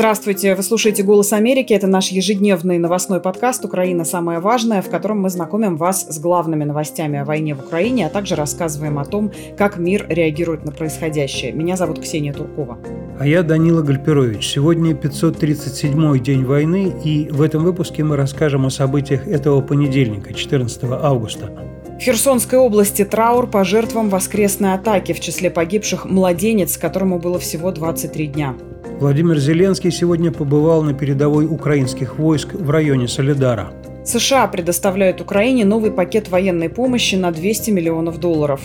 Здравствуйте, вы слушаете «Голос Америки». Это наш ежедневный новостной подкаст «Украина. Самое важное», в котором мы знакомим вас с главными новостями о войне в Украине, а также рассказываем о том, как мир реагирует на происходящее. Меня зовут Ксения Туркова. А я Данила Гальперович. Сегодня 537-й день войны, и в этом выпуске мы расскажем о событиях этого понедельника, 14 августа. В Херсонской области траур по жертвам воскресной атаки, в числе погибших младенец, которому было всего 23 дня. Владимир Зеленский сегодня побывал на передовой украинских войск в районе Солидара. США предоставляют Украине новый пакет военной помощи на 200 миллионов долларов.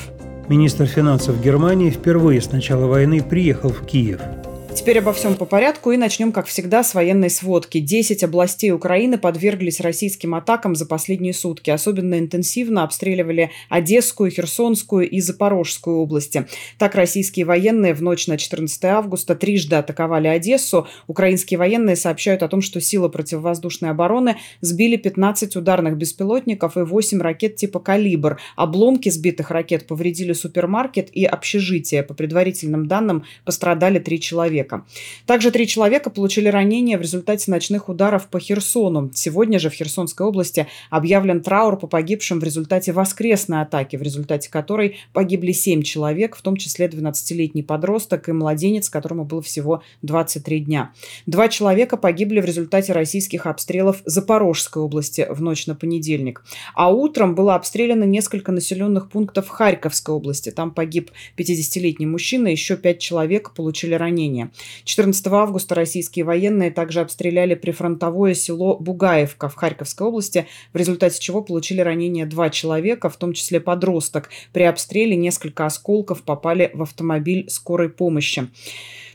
Министр финансов Германии впервые с начала войны приехал в Киев. Теперь обо всем по порядку и начнем, как всегда, с военной сводки. Десять областей Украины подверглись российским атакам за последние сутки. Особенно интенсивно обстреливали Одесскую, Херсонскую и Запорожскую области. Так, российские военные в ночь на 14 августа трижды атаковали Одессу. Украинские военные сообщают о том, что силы противовоздушной обороны сбили 15 ударных беспилотников и 8 ракет типа «Калибр». Обломки сбитых ракет повредили супермаркет и общежитие. По предварительным данным, пострадали три человека человека. Также три человека получили ранения в результате ночных ударов по Херсону. Сегодня же в Херсонской области объявлен траур по погибшим в результате воскресной атаки, в результате которой погибли семь человек, в том числе 12-летний подросток и младенец, которому было всего 23 дня. Два человека погибли в результате российских обстрелов Запорожской области в ночь на понедельник. А утром было обстреляно несколько населенных пунктов Харьковской области. Там погиб 50-летний мужчина, еще пять человек получили ранения. 14 августа российские военные также обстреляли прифронтовое село Бугаевка в Харьковской области, в результате чего получили ранения два человека, в том числе подросток. При обстреле несколько осколков попали в автомобиль скорой помощи.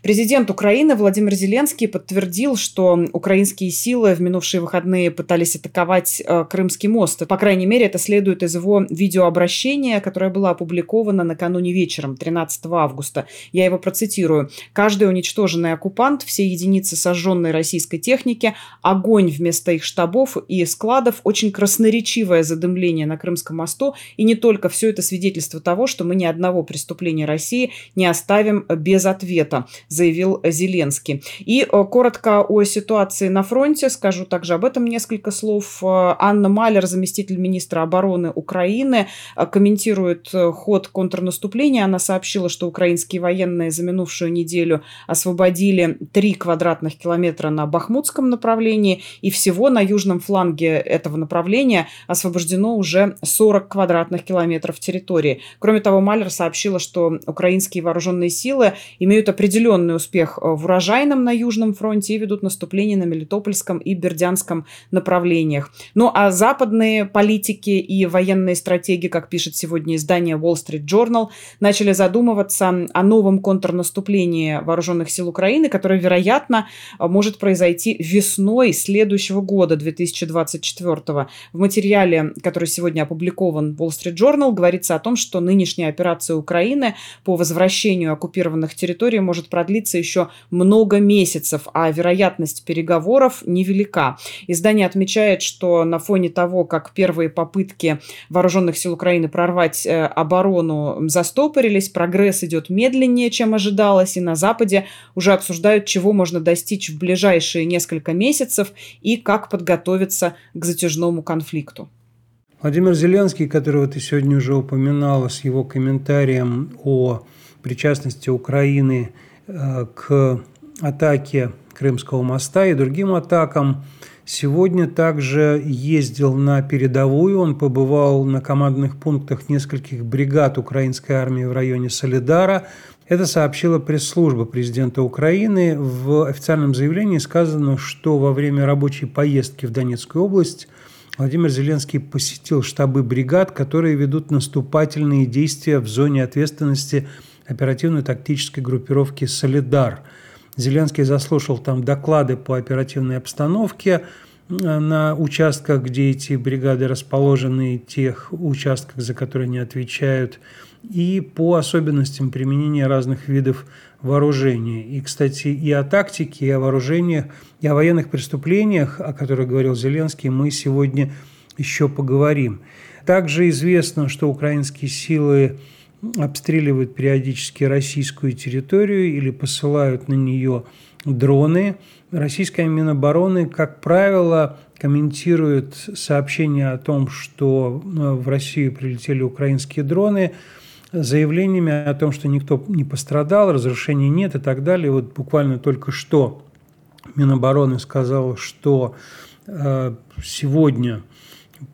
Президент Украины Владимир Зеленский подтвердил, что украинские силы в минувшие выходные пытались атаковать э, Крымский мост. По крайней мере, это следует из его видеообращения, которое было опубликовано накануне вечером, 13 августа. Я его процитирую. «Каждый уничтоженный оккупант, все единицы сожженной российской техники, огонь вместо их штабов и складов, очень красноречивое задымление на Крымском мосту, и не только все это свидетельство того, что мы ни одного преступления России не оставим без ответа заявил Зеленский. И э, коротко о ситуации на фронте, скажу также об этом несколько слов. Э, Анна Малер, заместитель министра обороны Украины, э, комментирует ход контрнаступления. Она сообщила, что украинские военные за минувшую неделю освободили 3 квадратных километра на Бахмутском направлении, и всего на южном фланге этого направления освобождено уже 40 квадратных километров территории. Кроме того, Малер сообщила, что украинские вооруженные силы имеют определенную определенный успех э, в урожайном на Южном фронте и ведут наступление на Мелитопольском и Бердянском направлениях. Ну а западные политики и военные стратеги, как пишет сегодня издание Wall Street Journal, начали задумываться о новом контрнаступлении вооруженных сил Украины, которое, вероятно, может произойти весной следующего года, 2024. В материале, который сегодня опубликован в Wall Street Journal, говорится о том, что нынешняя операция Украины по возвращению оккупированных территорий может продлиться продлится еще много месяцев, а вероятность переговоров невелика. Издание отмечает, что на фоне того, как первые попытки вооруженных сил Украины прорвать э, оборону застопорились, прогресс идет медленнее, чем ожидалось, и на Западе уже обсуждают, чего можно достичь в ближайшие несколько месяцев и как подготовиться к затяжному конфликту. Владимир Зеленский, которого ты сегодня уже упоминала, с его комментарием о причастности Украины к атаке Крымского моста и другим атакам. Сегодня также ездил на передовую, он побывал на командных пунктах нескольких бригад украинской армии в районе Солидара. Это сообщила пресс-служба президента Украины. В официальном заявлении сказано, что во время рабочей поездки в Донецкую область Владимир Зеленский посетил штабы бригад, которые ведут наступательные действия в зоне ответственности оперативной тактической группировки «Солидар». Зеленский заслушал там доклады по оперативной обстановке э, на участках, где эти бригады расположены, тех участках, за которые они отвечают, и по особенностям применения разных видов вооружения. И, кстати, и о тактике, и о вооружениях, и о военных преступлениях, о которых говорил Зеленский, мы сегодня еще поговорим. Также известно, что украинские силы обстреливают периодически российскую территорию или посылают на нее дроны. Российская Минобороны, как правило, комментирует сообщение о том, что в Россию прилетели украинские дроны, заявлениями о том, что никто не пострадал, разрушений нет и так далее. Вот буквально только что Минобороны сказал, что э, сегодня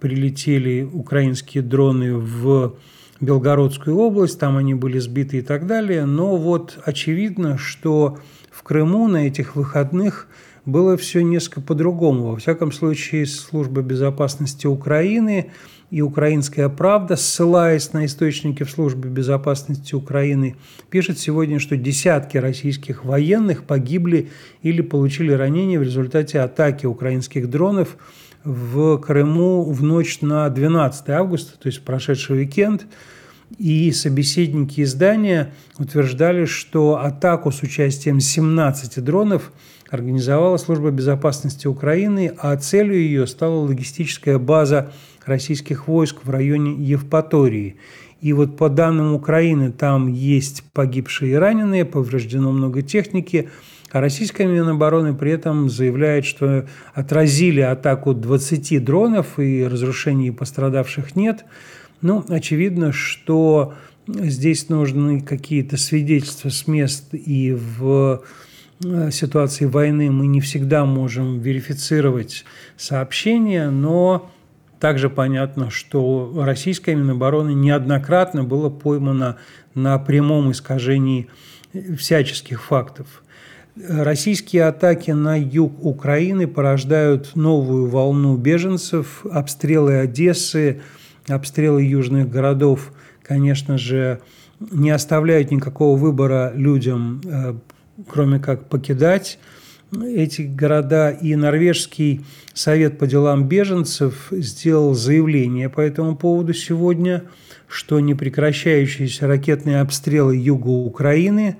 прилетели украинские дроны в Белгородскую область, там они были сбиты и так далее. Но вот очевидно, что в Крыму на этих выходных было все несколько по-другому. Во всяком случае, служба безопасности Украины и «Украинская правда», ссылаясь на источники в службе безопасности Украины, пишет сегодня, что десятки российских военных погибли или получили ранения в результате атаки украинских дронов в Крыму в ночь на 12 августа, то есть прошедший уикенд. И собеседники издания утверждали, что атаку с участием 17 дронов организовала служба безопасности Украины, а целью ее стала логистическая база российских войск в районе Евпатории. И вот по данным Украины там есть погибшие и раненые, повреждено много техники, а российская Минобороны при этом заявляет, что отразили атаку 20 дронов и разрушений пострадавших нет. Ну, очевидно, что здесь нужны какие-то свидетельства с мест и в э, ситуации войны мы не всегда можем верифицировать сообщения, но также понятно, что российская Минобороны неоднократно было поймано на прямом искажении всяческих фактов. Российские атаки на юг Украины порождают новую волну беженцев, обстрелы Одессы, обстрелы южных городов, конечно же, не оставляют никакого выбора людям, э, кроме как покидать эти города, и Норвежский совет по делам беженцев сделал заявление по этому поводу сегодня, что непрекращающиеся ракетные обстрелы юга Украины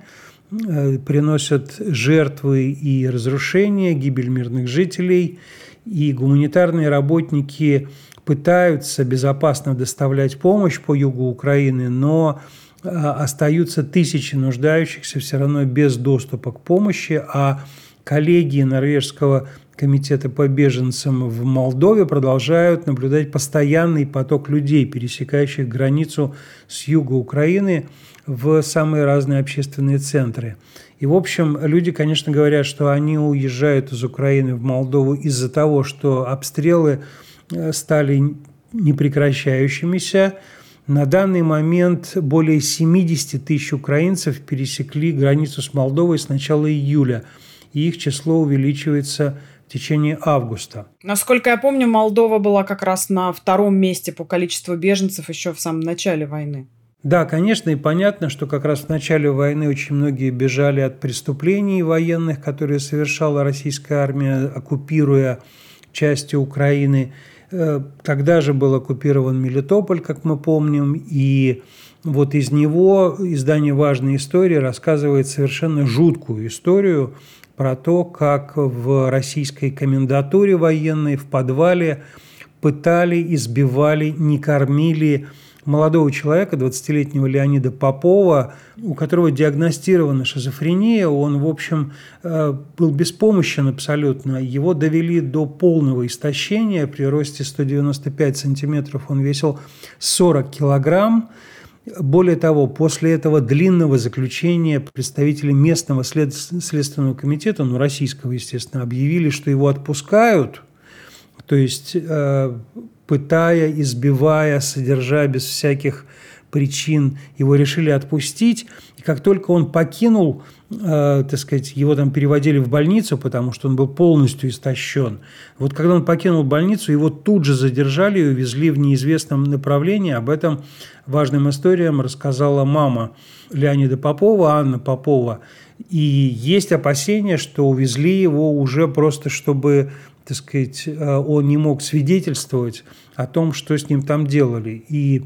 приносят жертвы и разрушения, гибель мирных жителей, и гуманитарные работники пытаются безопасно доставлять помощь по югу Украины, но э, остаются тысячи нуждающихся все равно без доступа к помощи, а коллеги Норвежского комитета по беженцам в Молдове продолжают наблюдать постоянный поток людей, пересекающих границу с юга Украины в самые разные общественные центры. И, в общем, люди, конечно, говорят, что они уезжают из Украины в Молдову из-за того, что обстрелы э, стали непрекращающимися. На данный момент более 70 тысяч украинцев пересекли границу с Молдовой с начала июля – и их число увеличивается в течение августа. Насколько я помню, Молдова была как раз на втором месте по количеству беженцев еще в самом начале войны. Да, конечно, и понятно, что как раз в начале войны очень многие бежали от преступлений военных, которые совершала российская армия, оккупируя части Украины. Э, тогда же был оккупирован Мелитополь, как мы помним, и вот из него издание «Важная история» рассказывает совершенно жуткую историю про то, как в российской комендатуре военной в подвале пытали, избивали, не кормили молодого человека, 20-летнего Леонида Попова, у которого диагностирована шизофрения, он, в общем, э, был беспомощен абсолютно. Его довели до полного истощения, при росте 195 сантиметров он весил 40 килограмм, более того, после этого длинного заключения представители местного след... следственного комитета, ну, российского, естественно, объявили, что его отпускают, то есть э, пытая, избивая, содержа без всяких причин, его решили отпустить. И как только он покинул э, так сказать, его там переводили в больницу, потому что он был полностью истощен. Вот когда он покинул больницу, его тут же задержали и увезли в неизвестном направлении. Об этом важным историям рассказала мама Леонида Попова, Анна Попова. И есть опасения, что увезли его уже просто, чтобы так сказать, э, он не мог свидетельствовать о том, что с ним там делали. И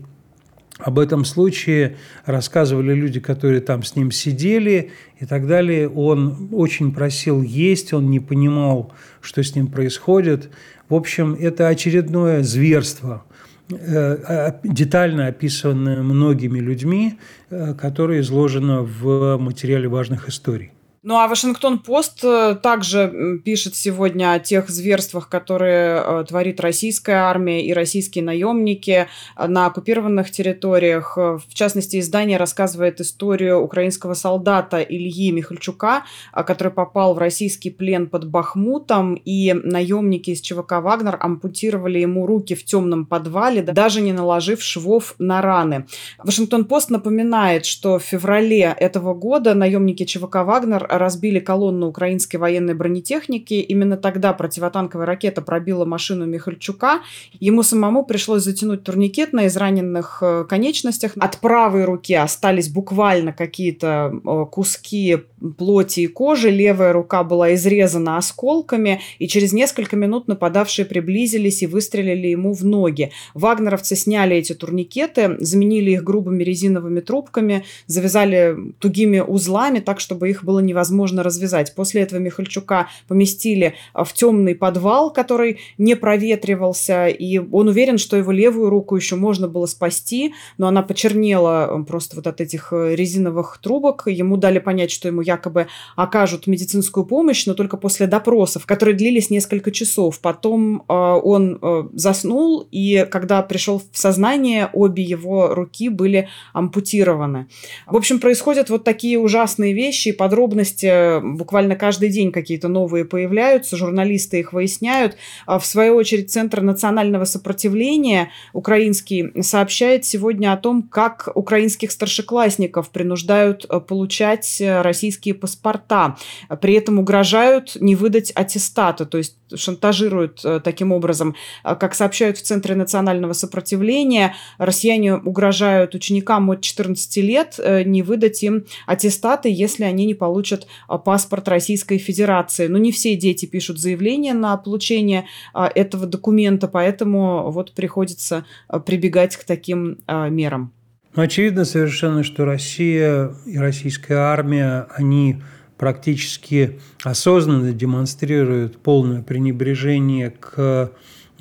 об этом случае рассказывали люди, которые там с ним сидели и так далее. Он очень просил есть, он не понимал, что с ним происходит. В общем, это очередное зверство, э, детально описанное многими людьми, э, которое изложено в материале важных историй. Ну а Вашингтон-Пост э, также пишет сегодня о тех зверствах, которые э, творит российская армия и российские наемники э, на оккупированных территориях. В частности, издание рассказывает историю украинского солдата Ильи Михальчука, который попал в российский плен под Бахмутом, и наемники из ЧВК «Вагнер» ампутировали ему руки в темном подвале, даже не наложив швов на раны. Вашингтон-Пост напоминает, что в феврале этого года наемники ЧВК «Вагнер» разбили колонну украинской военной бронетехники. Именно тогда противотанковая ракета пробила машину Михальчука. Ему самому пришлось затянуть турникет на израненных э, конечностях. От правой руки остались буквально какие-то э, куски плоти и кожи. Левая рука была изрезана осколками. И через несколько минут нападавшие приблизились и выстрелили ему в ноги. Вагнеровцы сняли эти турникеты, заменили их грубыми резиновыми трубками, завязали тугими узлами так, чтобы их было невозможно невозможно развязать. После этого Михальчука поместили а, в темный подвал, который не проветривался, и он уверен, что его левую руку еще можно было спасти, но она почернела просто вот от этих э, резиновых трубок. Ему дали понять, что ему якобы окажут медицинскую помощь, но только после допросов, которые длились несколько часов. Потом э, он э, заснул, и когда пришел в сознание, обе его руки были ампутированы. В общем, происходят вот такие ужасные вещи, и подробности новости буквально каждый день какие-то новые появляются, журналисты их выясняют. А в свою очередь, Центр национального сопротивления украинский сообщает сегодня о том, как украинских старшеклассников принуждают э, получать э, российские паспорта. При этом угрожают не выдать аттестата, то есть шантажируют э, таким образом. Как сообщают в Центре национального сопротивления, россияне угрожают ученикам от 14 лет не выдать им аттестаты, если они не получат а, паспорт Российской Федерации. Но не все дети пишут заявление на получение а, этого документа, поэтому вот приходится а, прибегать к таким мерам. Ну, очевидно совершенно, что Россия и российская армия, они практически осознанно демонстрируют полное пренебрежение к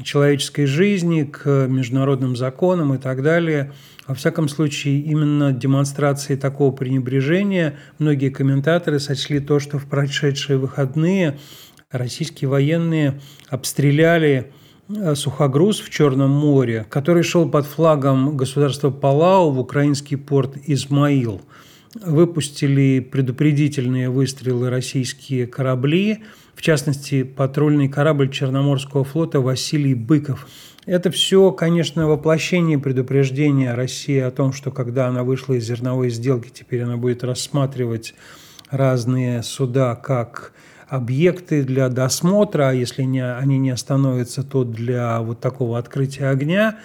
человеческой жизни, к международным законам и так далее – во всяком случае, именно демонстрацией такого пренебрежения многие комментаторы сочли то, что в прошедшие выходные российские военные обстреляли э, сухогруз в Черном море, который шел под флагом государства Палау в украинский порт Измаил. Выпустили предупредительные выстрелы российские корабли, в частности, патрульный корабль Черноморского флота «Василий Быков», это все, конечно, воплощение предупреждения России о том, что когда она вышла из зерновой сделки, теперь она будет рассматривать разные суда как объекты для досмотра, а если не, они не остановятся, то для вот такого открытия огня.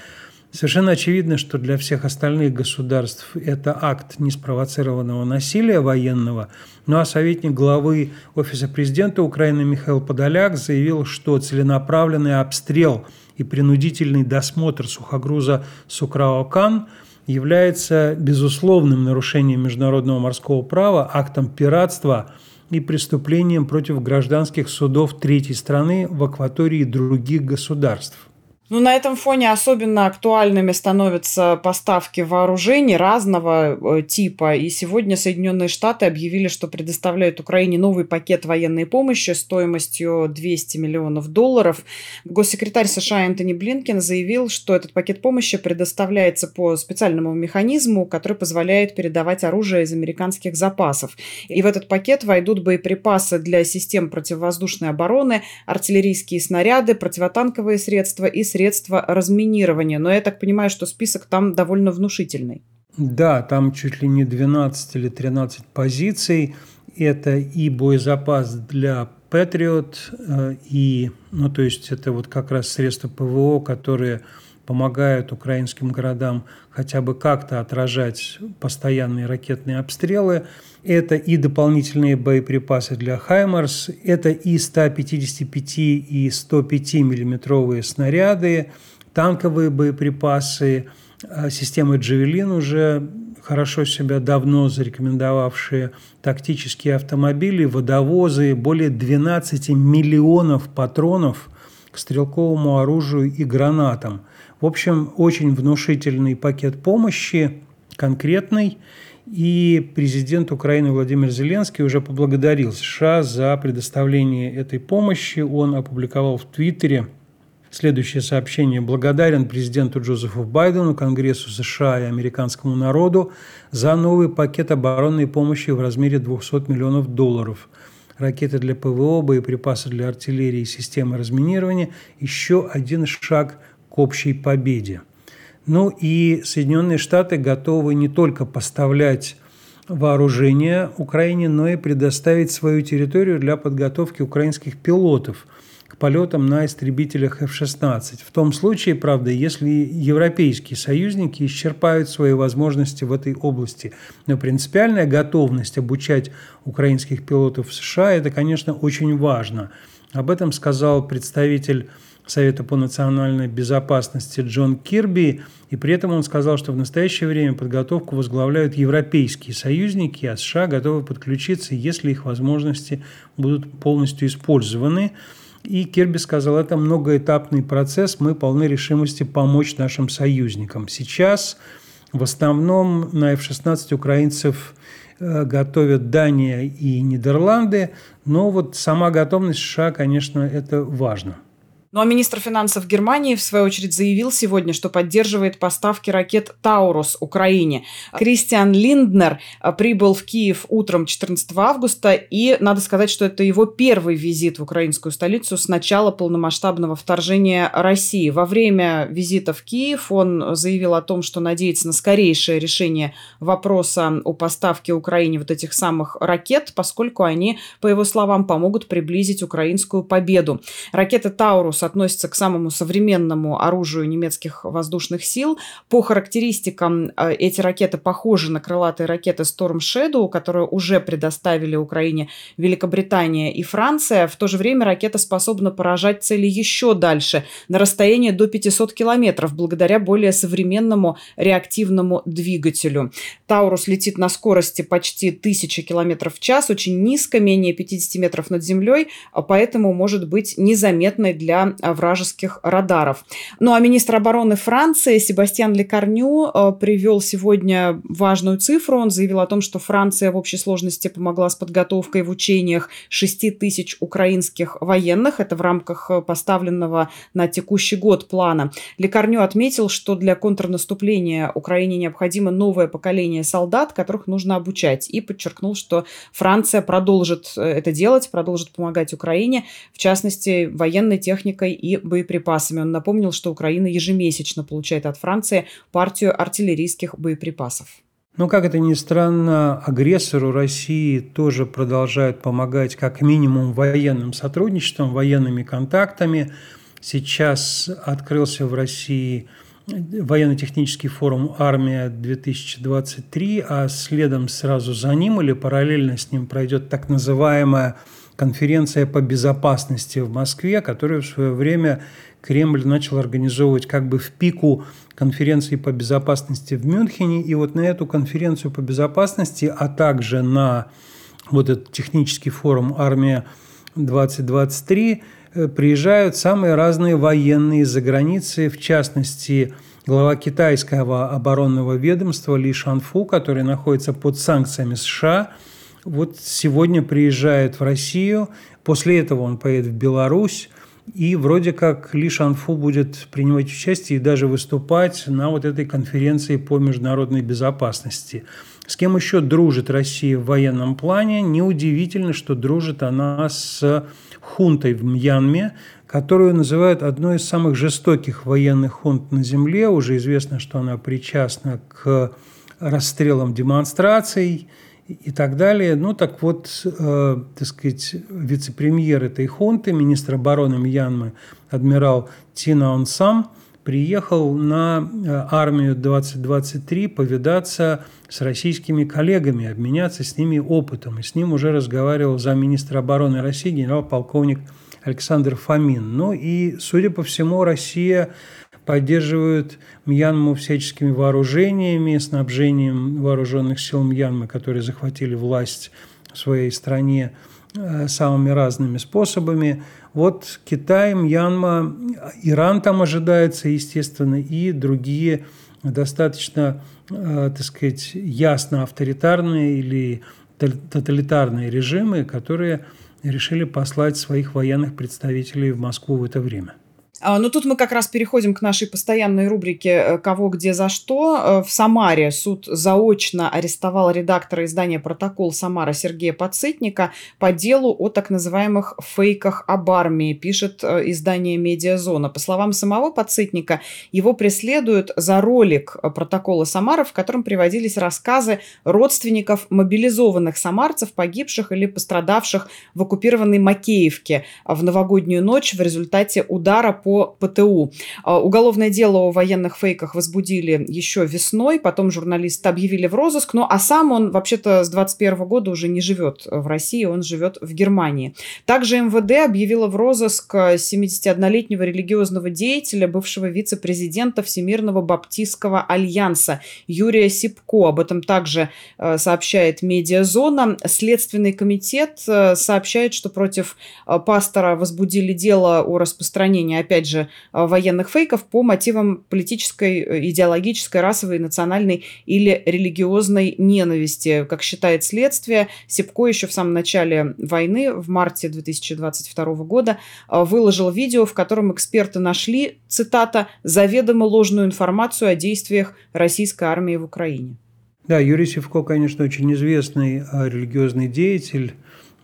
Совершенно очевидно, что для всех остальных государств это акт неспровоцированного насилия военного. Ну а советник главы Офиса президента Украины Михаил Подоляк заявил, что целенаправленный обстрел – и принудительный досмотр сухогруза Сукраокан является безусловным нарушением международного морского права, актом пиратства и преступлением против гражданских судов третьей страны в акватории других государств – ну, на этом фоне особенно актуальными становятся поставки вооружений разного э, типа. И сегодня Соединенные Штаты объявили, что предоставляют Украине новый пакет военной помощи стоимостью 200 миллионов долларов. Госсекретарь США Энтони Блинкен заявил, что этот пакет помощи предоставляется по специальному механизму, который позволяет передавать оружие из американских запасов. И в этот пакет войдут боеприпасы для систем противовоздушной обороны, артиллерийские снаряды, противотанковые средства и средства разминирования. Но я так понимаю, что список там довольно внушительный. Да, там чуть ли не 12 или 13 позиций. Это и боезапас для Patriot, э, и, ну, то есть это вот как раз средства ПВО, которые помогают украинским городам хотя бы как-то отражать постоянные ракетные обстрелы. Это и дополнительные боеприпасы для «Хаймарс», это и 155 и 105 миллиметровые снаряды, танковые боеприпасы, а, системы «Джавелин» уже хорошо себя давно зарекомендовавшие тактические автомобили, водовозы, более 12 миллионов патронов к стрелковому оружию и гранатам. В общем, очень внушительный пакет помощи, конкретный – И президент Украины Владимир Зеленский уже поблагодарил США за предоставление этой помощи. Он опубликовал в Твиттере следующее сообщение. Благодарен президенту Джозефу Байдену, Конгрессу США и американскому народу за новый пакет оборонной помощи в размере 200 миллионов долларов. Ракеты для ПВО, боеприпасы для артиллерии системы разминирования – еще один шаг общей победе. Ну и Соединенные Штаты готовы не только поставлять вооружение Украине, но и предоставить свою территорию для подготовки украинских пилотов – к полетам на истребителях F-16. В том случае, правда, если европейские союзники исчерпают свои возможности в этой области. Но принципиальная готовность обучать украинских пилотов в США – это, конечно, очень важно. Об этом сказал представитель Совета по национальной безопасности Джон Кирби, и при этом он сказал, что в настоящее время подготовку возглавляют европейские союзники, а США готовы подключиться, если их возможности будут полностью использованы. И Кирби сказал, это многоэтапный процесс, мы полны решимости помочь нашим союзникам. Сейчас в основном на F-16 украинцев э, готовят Дания и Нидерланды, но вот сама готовность США, конечно, это важно. Ну а министр финансов Германии, в свою очередь, заявил сегодня, что поддерживает поставки ракет «Таурус» Украине. Кристиан Линднер а, прибыл в Киев утром 14 августа, и надо сказать, что это его первый визит в украинскую столицу с начала полномасштабного вторжения России. Во время визита в Киев он заявил о том, что надеется на скорейшее решение вопроса о поставке Украине вот этих самых ракет, поскольку они, по его словам, помогут приблизить украинскую победу. Ракеты «Таурус» относится к самому современному оружию немецких воздушных сил. По характеристикам э, эти ракеты похожи на крылатые ракеты Storm Shadow, которые уже предоставили Украине Великобритания и Франция. В то же время ракета способна поражать цели еще дальше, на расстояние до 500 километров, благодаря более современному реактивному двигателю. Таурус летит на скорости почти 1000 километров в час, очень низко, менее 50 метров над землей, а поэтому может быть незаметной для вражеских радаров. Ну а министр обороны Франции Себастьян Лекарню э, привел сегодня важную цифру. Он заявил о том, что Франция в общей сложности помогла с подготовкой в учениях 6 тысяч украинских военных. Это в рамках э, поставленного на текущий год плана. Лекарню отметил, что для контрнаступления Украине необходимо новое поколение солдат, которых нужно обучать. И подчеркнул, что Франция продолжит э, это делать, продолжит помогать Украине, в частности, военной техникой техникой и боеприпасами. Он напомнил, что Украина ежемесячно получает от Франции партию артиллерийских боеприпасов. Ну, как это ни странно, агрессору России тоже продолжают помогать как минимум военным сотрудничеством, военными контактами. Сейчас открылся в России военно-технический форум «Армия-2023», а следом сразу за ним или параллельно с ним пройдет так называемая конференция по безопасности в Москве, которую в свое время Кремль начал организовывать как бы в пику конференции по безопасности в Мюнхене. И вот на эту конференцию по безопасности, а также на вот этот технический форум «Армия-2023» э, приезжают самые разные военные из-за границы, в частности, глава китайского оборонного ведомства Ли Шанфу, который находится под санкциями США – вот сегодня приезжает в Россию, после этого он поедет в Беларусь, и вроде как Ли Шанфу будет принимать участие и даже выступать на вот этой конференции по международной безопасности. С кем еще дружит Россия в военном плане? Неудивительно, что дружит она с хунтой в Мьянме, которую называют одной из самых жестоких военных хунт на Земле. Уже известно, что она причастна к расстрелам демонстраций – и так далее. Ну, так вот, э, так сказать, вице-премьер этой хунты, министр обороны Мьянмы, адмирал Тина Он Сам, приехал на э, армию 2023 повидаться с российскими коллегами, обменяться с ними опытом. И с ним уже разговаривал замминистра обороны России генерал-полковник Александр Фомин. Ну и, судя по всему, Россия поддерживают Мьянму всяческими вооружениями, снабжением вооруженных сил Мьянмы, которые захватили власть в своей стране э, самыми разными способами. Вот Китай, Мьянма, Иран там ожидается, естественно, и другие достаточно, так сказать, ясно авторитарные или тоталитарные режимы, которые решили послать своих военных представителей в Москву в это время. А, ну, тут мы как раз переходим к нашей постоянной рубрике э, «Кого, где, за что». Э, в Самаре суд заочно арестовал редактора издания «Протокол Самара» Сергея Подсытника по делу о так называемых фейках об армии, пишет э, издание «Медиазона». По словам самого Подсытника, его преследуют за ролик «Протокола Самара», в котором приводились рассказы родственников мобилизованных самарцев, погибших или пострадавших в оккупированной Макеевке в новогоднюю ночь в результате удара по ПТУ. А, уголовное дело о военных фейках возбудили еще весной, потом журналиста объявили в розыск, ну а сам он вообще-то с 21 года уже не живет в России, он живет в Германии. Также МВД объявила в розыск 71-летнего религиозного деятеля, бывшего вице-президента Всемирного Баптистского альянса Юрия Сипко. Об этом также э, сообщает Медиазона. Следственный комитет э, сообщает, что против э, пастора возбудили дело о распространении, опять опять же, э, военных фейков по мотивам политической, э, идеологической, расовой, национальной или религиозной ненависти. Как считает следствие, Сепко еще в самом начале войны, в марте 2022 года, э, выложил видео, в котором эксперты нашли, цитата, «заведомо ложную информацию о действиях российской армии в Украине». Да, Юрий Севко, конечно, очень известный религиозный деятель,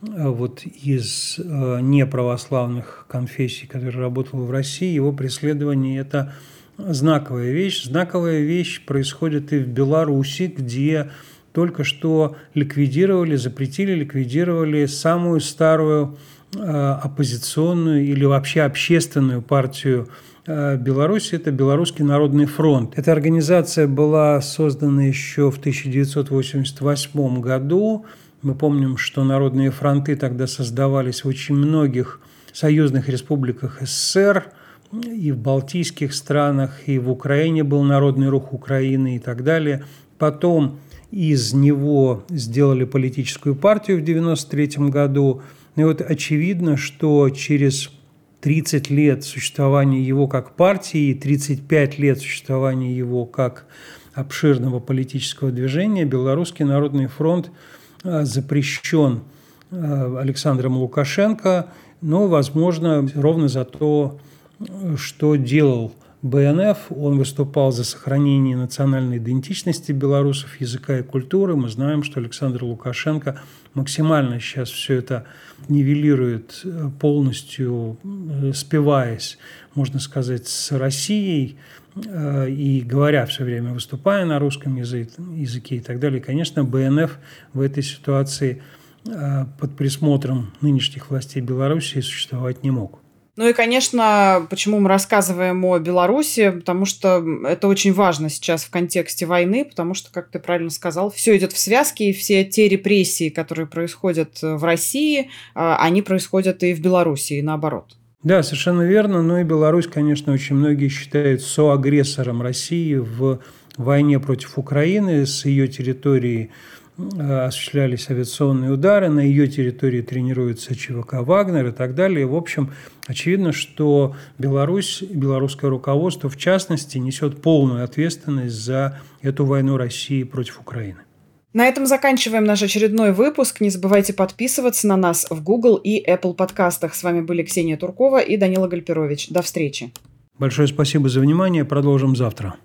вот из э, неправославных конфессий, который работал в России, его преследование – это знаковая вещь. Знаковая вещь происходит и в Беларуси, где только что ликвидировали, запретили, ликвидировали самую старую э, оппозиционную или вообще общественную партию Беларуси – это Белорусский народный фронт. Эта организация была создана еще в 1988 году мы помним, что народные фронты тогда создавались в очень многих союзных республиках СССР, и в Балтийских странах, и в Украине был Народный рух Украины и так далее. Потом из него сделали политическую партию в 1993 году. И вот очевидно, что через 30 лет существования его как партии и 35 лет существования его как обширного политического движения Белорусский народный фронт запрещен э, Александром Лукашенко, но, возможно, ровно за то, что делал БНФ. Он выступал за сохранение национальной идентичности белорусов, языка и культуры. Мы знаем, что Александр Лукашенко максимально сейчас все это нивелирует э, полностью, спиваясь, можно сказать, с Россией – Э, и говоря все время, выступая на русском языке, и так далее, конечно, БНФ в этой ситуации э, под присмотром нынешних властей Беларуси существовать не мог. Ну и, конечно, почему мы рассказываем о Беларуси, потому что это очень важно сейчас в контексте войны, потому что, как ты правильно сказал, все идет в связке, и все те репрессии, которые происходят в России, э, они происходят и в Беларуси, и наоборот. Да, совершенно верно. Ну и Беларусь, конечно, очень многие считают соагрессором России в войне против Украины. С ее территории э, осуществлялись авиационные удары, на ее территории тренируется ЧВК «Вагнер» и так далее. В общем, очевидно, что Беларусь, белорусское руководство, в частности, несет полную ответственность за эту войну России против Украины. На этом заканчиваем наш очередной выпуск. Не забывайте подписываться на нас в Google и Apple подкастах. С вами были Ксения Туркова и Данила Гальперович. До встречи. Большое спасибо за внимание. Продолжим завтра.